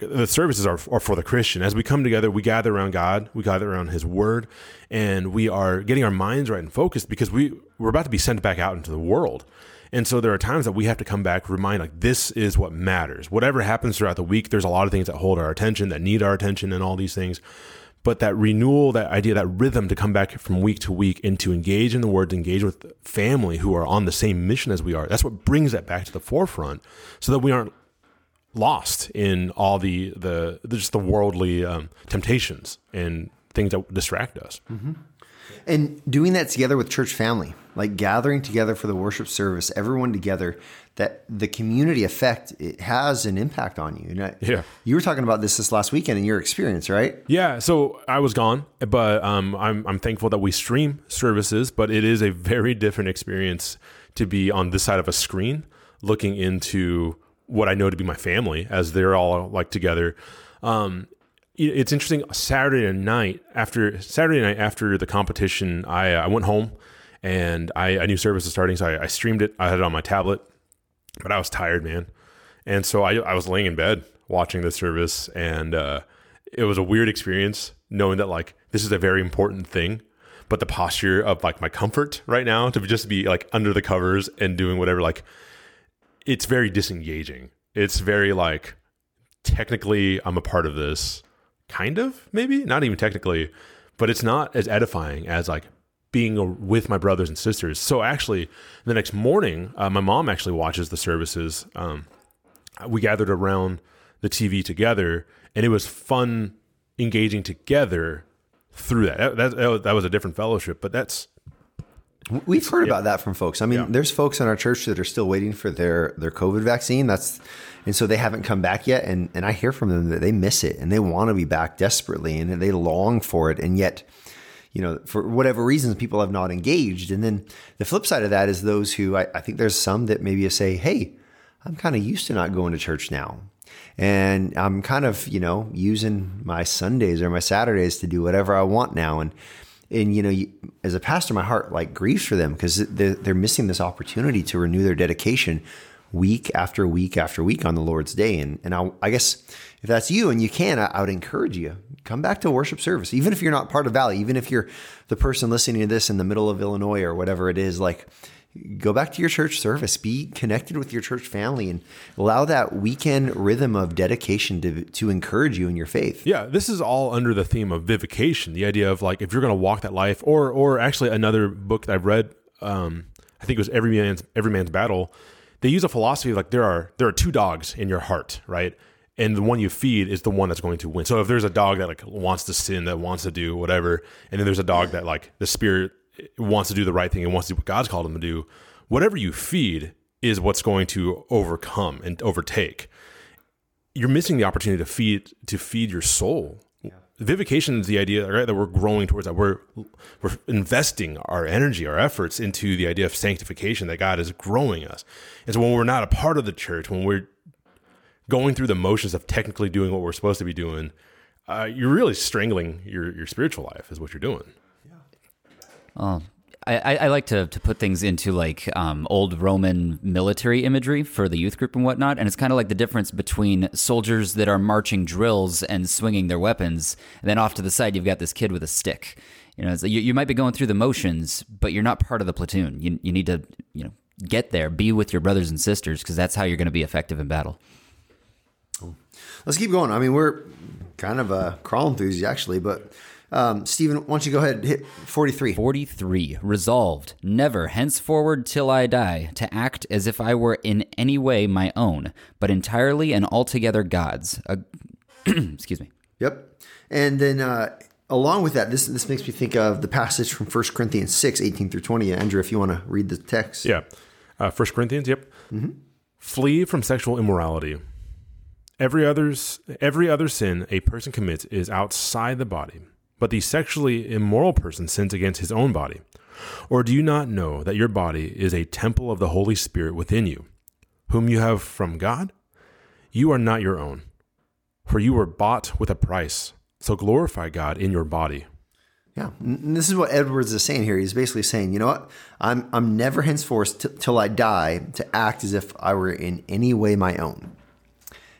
the services are, are for the Christian. As we come together, we gather around God, we gather around His Word, and we are getting our minds right and focused because we we're about to be sent back out into the world. And so there are times that we have to come back, remind like this is what matters. Whatever happens throughout the week, there's a lot of things that hold our attention, that need our attention, and all these things. But that renewal, that idea, that rhythm to come back from week to week and to engage in the Word, to engage with family who are on the same mission as we are, that's what brings that back to the forefront, so that we aren't lost in all the the, just the worldly um, temptations and things that distract us. Mm-hmm. And doing that together with church family, like gathering together for the worship service, everyone together, that the community effect it has an impact on you. And I, yeah, you were talking about this this last weekend in your experience, right? Yeah. So I was gone, but um, I'm I'm thankful that we stream services, but it is a very different experience to be on this side of a screen looking into what I know to be my family as they're all like together. Um, it's interesting. Saturday night after Saturday night after the competition, I I went home and I, I knew service was starting, so I, I, streamed it. I had it on my tablet, but I was tired, man, and so I I was laying in bed watching the service, and uh, it was a weird experience knowing that like this is a very important thing but the posture of like my comfort right now to just be like under the covers and doing whatever like it's very disengaging. It's very like technically I'm a part of this, kind of maybe not even technically, but it's not as edifying as like being with my brothers and sisters. So actually, the next morning, uh, my mom actually watches the services. Um, we gathered around the TV together, and it was fun engaging together through that. That, that, that was a different fellowship, but that's We've heard yeah. about that from folks. I mean, yeah. there's folks in our church that are still waiting for their their COVID vaccine. That's and so they haven't come back yet. And and I hear from them that they miss it and they want to be back desperately and they long for it. And yet, you know, for whatever reasons, people have not engaged. And then the flip side of that is those who I, I think there's some that maybe say, "Hey, I'm kind of used to not going to church now." And I'm kind of, you know, using my Sundays or my Saturdays to do whatever I want now. And and you know, you, as a pastor, my heart like grieves for them because they're, they're missing this opportunity to renew their dedication week after week after week on the Lord's day. And and I, I guess if that's you and you can, I, I would encourage you come back to worship service, even if you're not part of Valley, even if you're the person listening to this in the middle of Illinois or whatever it is, like go back to your church service, be connected with your church family, and allow that weekend rhythm of dedication to, to encourage you in your faith. Yeah, this is all under the theme of vivification, the idea of like if you're going to walk that life, or or actually another book that I've read, um, I think it was Every Man's Every Man's Battle. They use a philosophy of like there are there are two dogs in your heart, right? and the one you feed is the one that's going to win. So if there's a dog that like wants to sin, that wants to do whatever, and then there's a dog that like the spirit wants to do the right thing and wants to do what God's called him to do, whatever you feed is what's going to overcome and overtake. You're missing the opportunity to feed to feed your soul. Yeah. Vivification is the idea right, that we're growing towards that. We're we're investing our energy, our efforts into the idea of sanctification that God is growing us. And so when we're not a part of the church, when we're going through the motions of technically doing what we're supposed to be doing, uh, you're really strangling your your spiritual life, is what you're doing. Oh, I, I like to, to put things into like um, old Roman military imagery for the youth group and whatnot, and it's kind of like the difference between soldiers that are marching drills and swinging their weapons, and then off to the side you've got this kid with a stick. You know, like you, you might be going through the motions, but you're not part of the platoon. You you need to you know get there, be with your brothers and sisters, because that's how you're going to be effective in battle. Let's keep going. I mean, we're kind of uh, crawl enthusiasts actually, but um, Stephen, why don't you go ahead and hit 43? 43. Resolved, never henceforward till I die, to act as if I were in any way my own, but entirely and altogether God's. Uh, excuse me. Yep. And then uh, along with that, this this makes me think of the passage from 1 Corinthians 6, 18 through 20. Andrew, if you want to read the text. Yeah. Uh, First Corinthians. Yep. Flee from sexual immorality. Every others every other sin a person commits is outside the body, but the sexually immoral person sins against his own body. Or do you not know that your body is a temple of the Holy Spirit within you, whom you have from God? You are not your own, for you were bought with a price. So glorify God in your body. Yeah, and this is what Edwards is saying here. He's basically saying, you know what? I'm I'm never henceforth t- till I die to act as if I were in any way my own.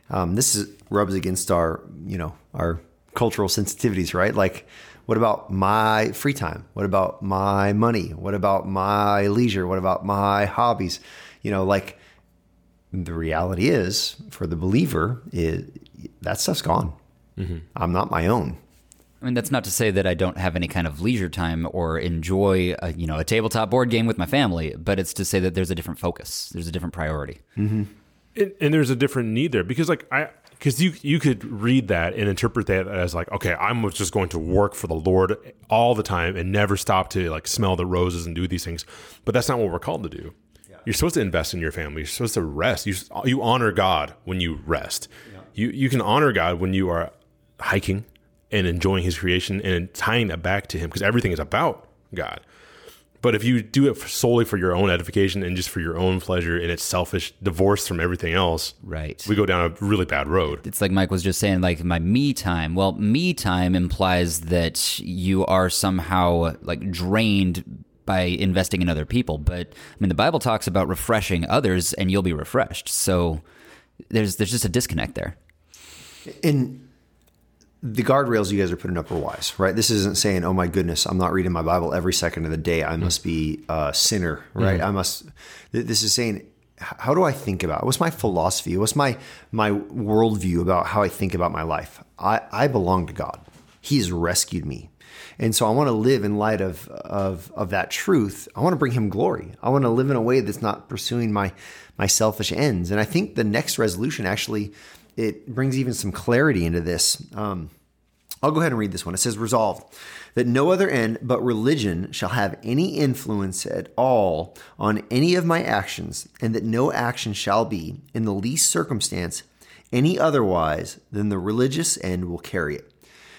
Um, this is rubs against our you know our cultural sensitivities, right? Like, what about my free time? What about my money? What about my leisure? What about my hobbies? You know, like the reality is for the believer is that stuff's gone. Mm-hmm. I'm not my own. I mean, that's not to say that I don't have any kind of leisure time or enjoy, a, you know, a tabletop board game with my family, but it's to say that there's a different focus, there's a different priority. Mm-hmm. and, and there's a different need there because like i because you you could read that and interpret that as like okay i'm just going to work for the lord all the time and never stop to like smell the roses and do these things. But that's not what we're called to do. You're supposed to invest in your family. You're supposed to rest. You you honor god when you rest. You you can honor god when you are hiking and enjoying his creation and tying that back to him because everything is about god but if you do it solely for your own edification and just for your own pleasure and it's selfish, divorced from everything else, Right. we go down a really bad road. It's like Mike was just saying, like my me time. Well, me time implies that you are somehow like drained by investing in other people. But I mean, the Bible talks about refreshing others, and you'll be refreshed. So there's there's just a disconnect there. And the guardrails you guys are putting up are wise, right? This isn't saying, "Oh my goodness, I'm not reading my Bible every second of the day. I must be a sinner," right? Mm-hmm. I must. This is saying, how do I think about? What's my philosophy? What's my my worldview about how I think about my life? I I belong to God. He has rescued me. And so I want to live in light of, of, of that truth. I want to bring him glory. I want to live in a way that's not pursuing my, my selfish ends. And I think the next resolution actually, it brings even some clarity into this. Um, I'll go ahead and read this one. It says, Resolved that no other end but religion shall have any influence at all on any of my actions, and that no action shall be, in the least circumstance, any otherwise than the religious end will carry it.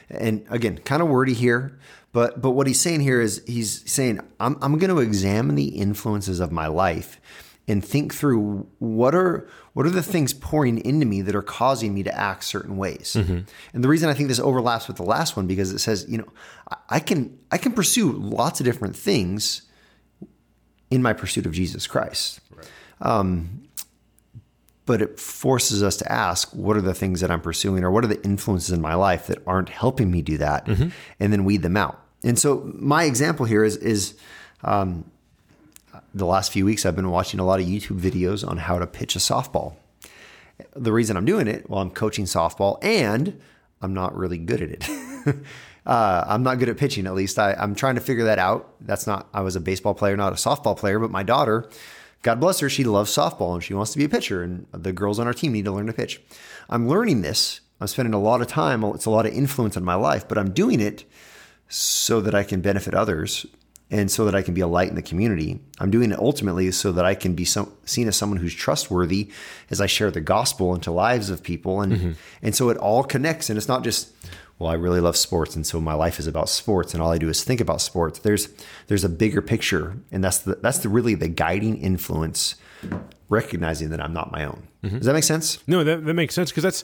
And again, kind of wordy here, but but what he's saying here is he's saying I'm I'm going to examine the influences of my life and think through what are what are the things pouring into me that are causing me to act certain ways. And the reason I think this overlaps with the last one because it says, you know, I- can I can pursue lots of different things in my pursuit of Jesus Christ. Um, but it forces us to ask what are the things that I'm pursuing or what are the influences in my life that aren't helping me do that and then weed them out. And so my example here is is um, the last few weeks I've been watching a lot of YouTube videos on how to pitch a softball. The reason I'm doing it, well, I'm coaching softball and I'm not really good at it. uh, I'm not good at pitching, at least. I, I'm trying to figure that out. That's not, I was a baseball player, not a softball player, but my daughter, God bless her, she loves softball and she wants to be a pitcher. And the girls on our team need to learn to pitch. I'm learning this. I'm spending a lot of time, it's a lot of influence on my life, but I'm doing it so that I can benefit others and so that I can be a light in the community. I'm doing it ultimately so that I can be some, seen as someone who's trustworthy as I share the gospel into lives of people. And, and so it all connects. And it's not just, well, I really love sports. And so my life is about sports and all I do is think about sports. There's, there's a bigger picture. And that's the, that's the really the guiding influence, recognizing that I'm not my own. Does that make sense? No, that, that makes sense because that's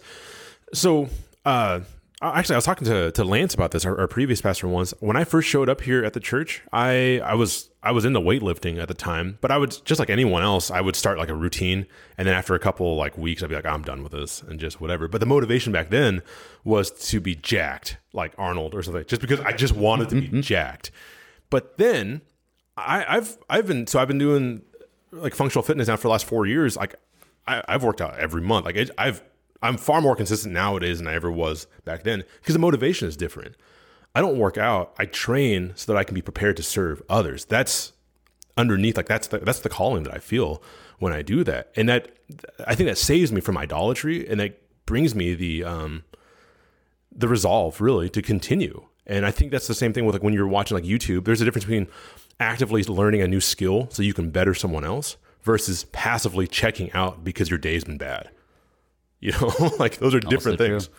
so. Uh, Uh, actually, I was talking to, to Lance about this, our, our previous pastor once. When I first showed up here at the church, I I was I was into weightlifting at the time, but I would just like anyone else, I would start like a routine, and then after a couple like weeks, I'd be like, I'm done with this, and just whatever. But the motivation back then was to be jacked, like Arnold or something, just because I just wanted to be mm-hmm. jacked. But then I, I've I've been so I've been doing like functional fitness now for the last four years. Like I, I've worked out every month. Like it, I've I'm far more consistent nowadays than I ever was back then because the motivation is different. I don't work out. I train so that I can be prepared to serve others. That's underneath. Like that's the that's the calling that I feel when I do that, and that I think that saves me from idolatry, and that brings me the um the resolve really to continue. And I think that's the same thing with like when you're watching like YouTube. There's a difference between actively learning a new skill so you can better someone else versus passively checking out because your day's been bad. You know, like those are different things true.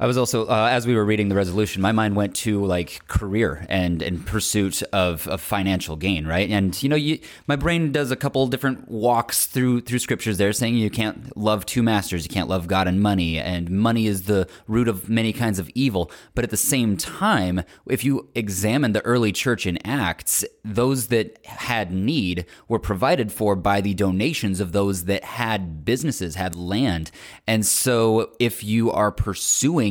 I was also, uh, as we were reading the resolution, my mind went to like career and and pursuit of, of financial gain, right? And you know, you, my brain does a couple different walks through through scriptures there, saying you can't love two masters, you can't love God and money, and money is the root of many kinds of evil. But at the same time, if you examine the early church in Acts, those that had need were provided for by the donations of those that had businesses, had land, and so if you are pursuing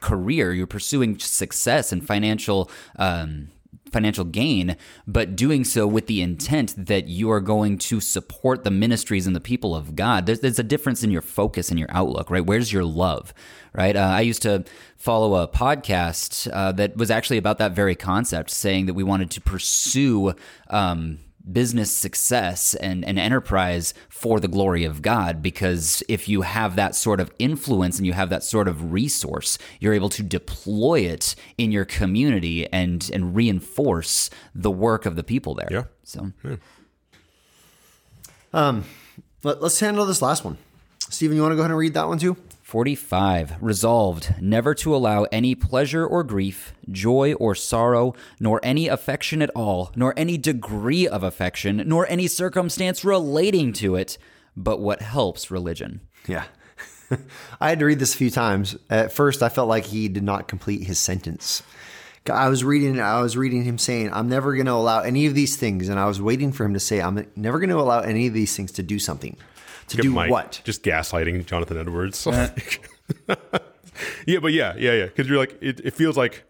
career, you're pursuing success and financial. Um, financial gain, but doing so with the intent that you are going to support the ministries and the people of God. There's, there's a difference in your focus and your outlook, right? Where's your love, right? Uh, I used to follow a podcast uh, that was actually about that very concept, saying that we wanted to pursue. Um, business success and, and enterprise for the glory of God. Because if you have that sort of influence and you have that sort of resource, you're able to deploy it in your community and and reinforce the work of the people there. Yeah. So um, Let, us handle this last one. Stephen, you want to go ahead and read that one too? 45. Resolved never to allow any pleasure or grief, joy or sorrow, nor any affection at all, nor any degree of affection, nor any circumstance relating to it, but what helps religion. Yeah. I had to read this a few times. At first, I felt like he did not complete his sentence. I was reading, I was reading him saying, "I'm never going to allow any of these things," and I was waiting for him to say, "I'm never going to allow any of these things to do something." To do Mike what? Just gaslighting Jonathan Edwards. yeah, but yeah, yeah, yeah. Because you're like, it, it feels like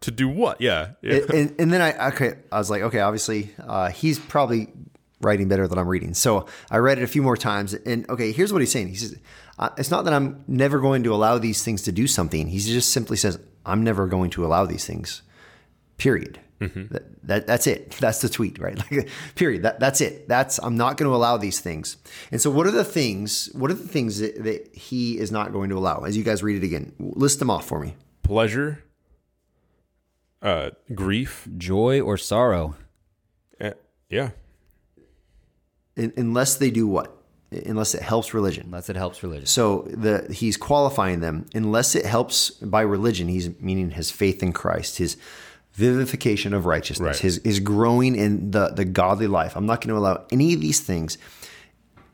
to do what? Yeah, yeah. and, and, and then I okay, I was like, okay, obviously, uh, he's probably writing better than I'm reading. So I read it a few more times, and okay, here's what he's saying. He says, uh, "It's not that I'm never going to allow these things to do something." He just simply says, "I'm never going to allow these things." Period. That, that that's it. That's the tweet, right? Like, period. That that's it. That's I'm not going to allow these things. And so, what are the things? What are the things that, that he is not going to allow? As you guys read it again, list them off for me. Pleasure, uh, grief. Joy or sorrow. eh, yeah, Un- unless they do what? Unless it helps religion. Unless it helps religion. So the he's qualifying them unless it helps by religion. He's meaning his faith in Christ, his vivification of righteousness, Right. his his growing in the the godly life. I'm not going to allow any of these things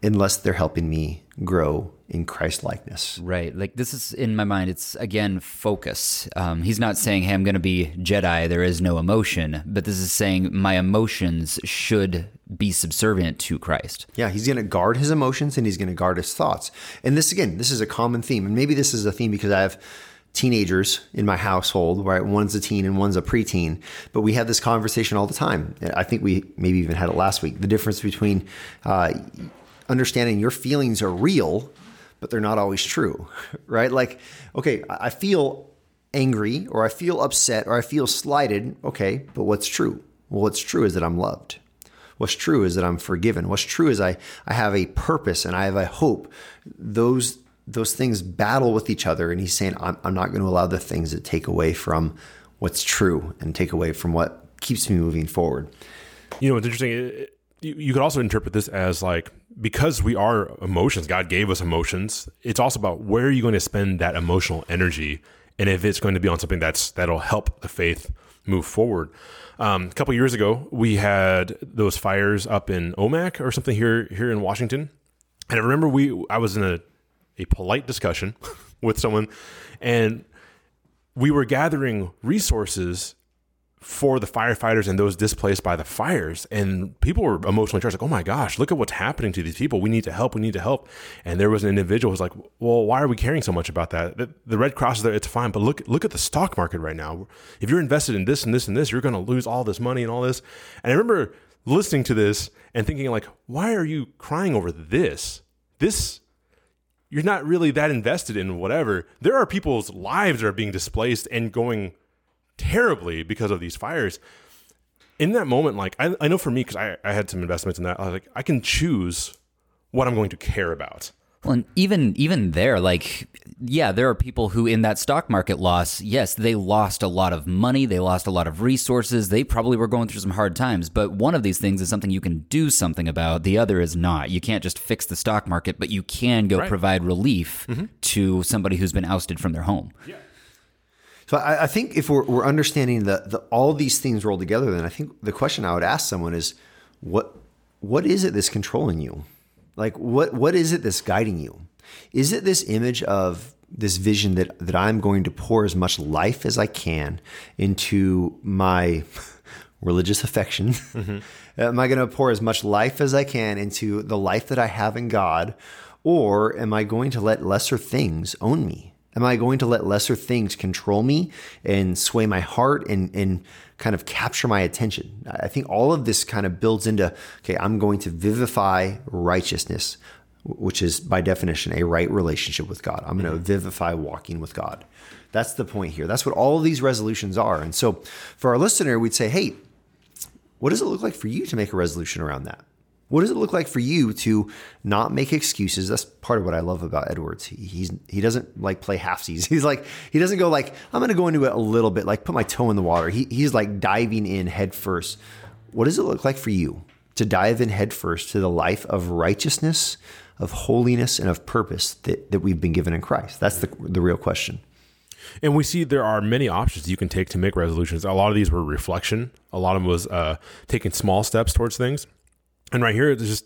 unless they're helping me grow in Christ likeness. Right. Like this is in my mind, it's again focus. Um, he's not saying, hey, I'm going to be Jedi, there is no emotion, but this is saying my emotions should be subservient to Christ. Yeah, he's going to guard his emotions and he's going to guard his thoughts. And this again, this is a common theme, and maybe this is a theme because I have teenagers in my household, right? One's a teen and one's a preteen, but we have this conversation all the time. I think we maybe even had it last week. The difference between uh, understanding your feelings are real, but they're not always true, right? Like, okay, I feel angry or I feel upset or I feel slighted. Okay, but what's true? Well, what's true is that I'm loved. What's true is that I'm forgiven. What's true is I, I have a purpose and I have a hope. Those those things battle with each other. And he's saying, I'm, I'm not going to allow the things that take away from what's true and take away from what keeps me moving forward. You know, what's interesting. You could also interpret this as like because we are emotions. God gave us emotions. It's also about where are you going to spend that emotional energy, and if it's going to be on something that's that'll help the faith move forward. Um, a couple years ago, we had those fires up in Omak or something here here in Washington, and I remember we I was in a a polite discussion with someone, and we were gathering resources for the firefighters and those displaced by the fires. And people were emotionally charged, like, oh my gosh, look at what's happening to these people. We need to help. We need to help. And there was an individual who was like, well, why are we caring so much about that? The, the Red Cross is there, it's fine. But look, look at the stock market right now. If you're invested in this and this and this, you're going to lose all this money and all this. And I remember listening to this and thinking, like, why are you crying over this? This you're not really that invested in whatever. There are people's lives that are being displaced and going terribly because of these fires. In that moment, like I, I know for me, because I, I had some investments in that, I was like, I can choose what I'm going to care about. Well, and even even there, like, yeah, there are people who in that stock market loss, yes, they lost a lot of money, they lost a lot of resources, they probably were going through some hard times. But one of these things is something you can do something about. The other is not. You can't just fix the stock market, but you can go Right. provide relief mm-hmm. to somebody who's been ousted from their home. Yeah. So I, I think if we're, we're understanding the, the all these things rolled together, then I think the question I would ask someone is, what what is it that's controlling you? Like what what is it that's guiding you? Is it this image of this vision that that I'm going to pour as much life as I can into my religious affection? Mm-hmm. Am I going to pour as much life as I can into the life that I have in God? Or am I going to let lesser things own me? Am I going to let lesser things control me and sway my heart and, and kind of capture my attention? I think all of this kind of builds into okay, I'm going to vivify righteousness, which is by definition a right relationship with God. I'm going to mm-hmm. vivify walking with God. That's the point here. That's what all of these resolutions are. And so for our listener, we'd say, hey, what does it look like for you to make a resolution around that? What does it look like for you to not make excuses? That's part of what I love about Edwards. He, he's he doesn't like play halfsies. He's like he doesn't go like I'm going to go into it a little bit, like put my toe in the water. He, he's like diving in head first. What does it look like for you to dive in head first to the life of righteousness, of holiness, and of purpose that, that we've been given in Christ? That's the the real question. And we see there are many options you can take to make resolutions. A lot of these were reflection. A lot of them was uh, taking small steps towards things. And right here, it's just,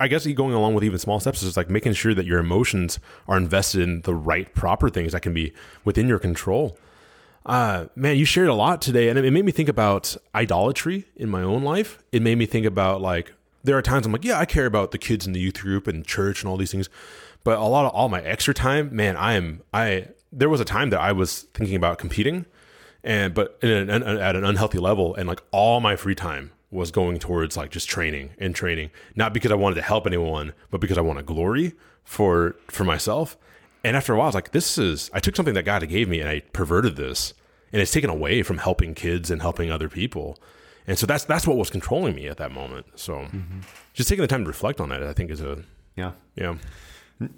I guess, going along with even small steps is just like making sure that your emotions are invested in the right, proper things that can be within your control. Uh, man, you shared a lot today, and it made me think about idolatry in my own life. It made me think about like there are times I'm like, yeah, I care about the kids in the youth group and church and all these things, but a lot of all my extra time, man, I am I. There was a time that I was thinking about competing, and but in an, at an unhealthy level, and like all my free time was going towards like just training and training, not because I wanted to help anyone, but because I wanted glory for for myself. And after a while, I was like, this is, I took something that God gave me and I perverted this. And it's taken away from helping kids and helping other people. And so that's that's what was controlling me at that moment. So mm-hmm. just taking the time to reflect on that, I think is a, Yeah. yeah.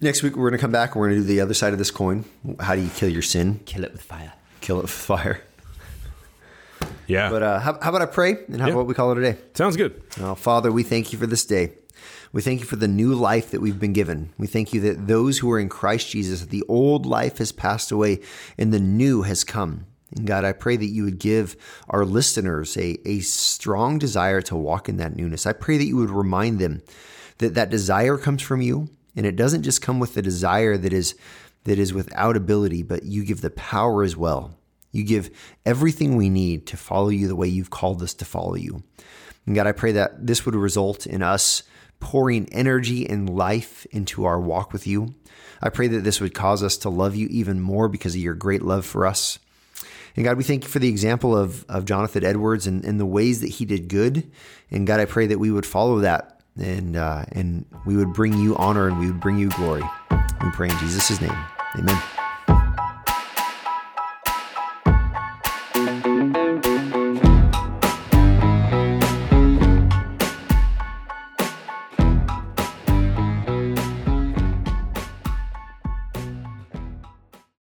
Next week we're going to come back. We're going to do the other side of this coin. How do you kill your sin? Kill it with fire. Kill it with fire. Yeah. But uh, how, how about I pray and how Yeah. about we call it a day? Sounds good. Oh, Father, we thank you for this day. We thank you for the new life that we've been given. We thank you that those who are in Christ Jesus, the old life has passed away and the new has come. And God, I pray that you would give our listeners a, a strong desire to walk in that newness. I pray that you would remind them that that desire comes from you and it doesn't just come with the desire that is that is without ability, but you give the power as well. You give everything we need to follow you the way you've called us to follow you. And God, I pray that this would result in us pouring energy and life into our walk with you. I pray that this would cause us to love you even more because of your great love for us. And God, we thank you for the example of, of Jonathan Edwards and, and the ways that he did good. And God, I pray that we would follow that and, uh, and we would bring you honor and we would bring you glory. We pray in Jesus' name. Amen.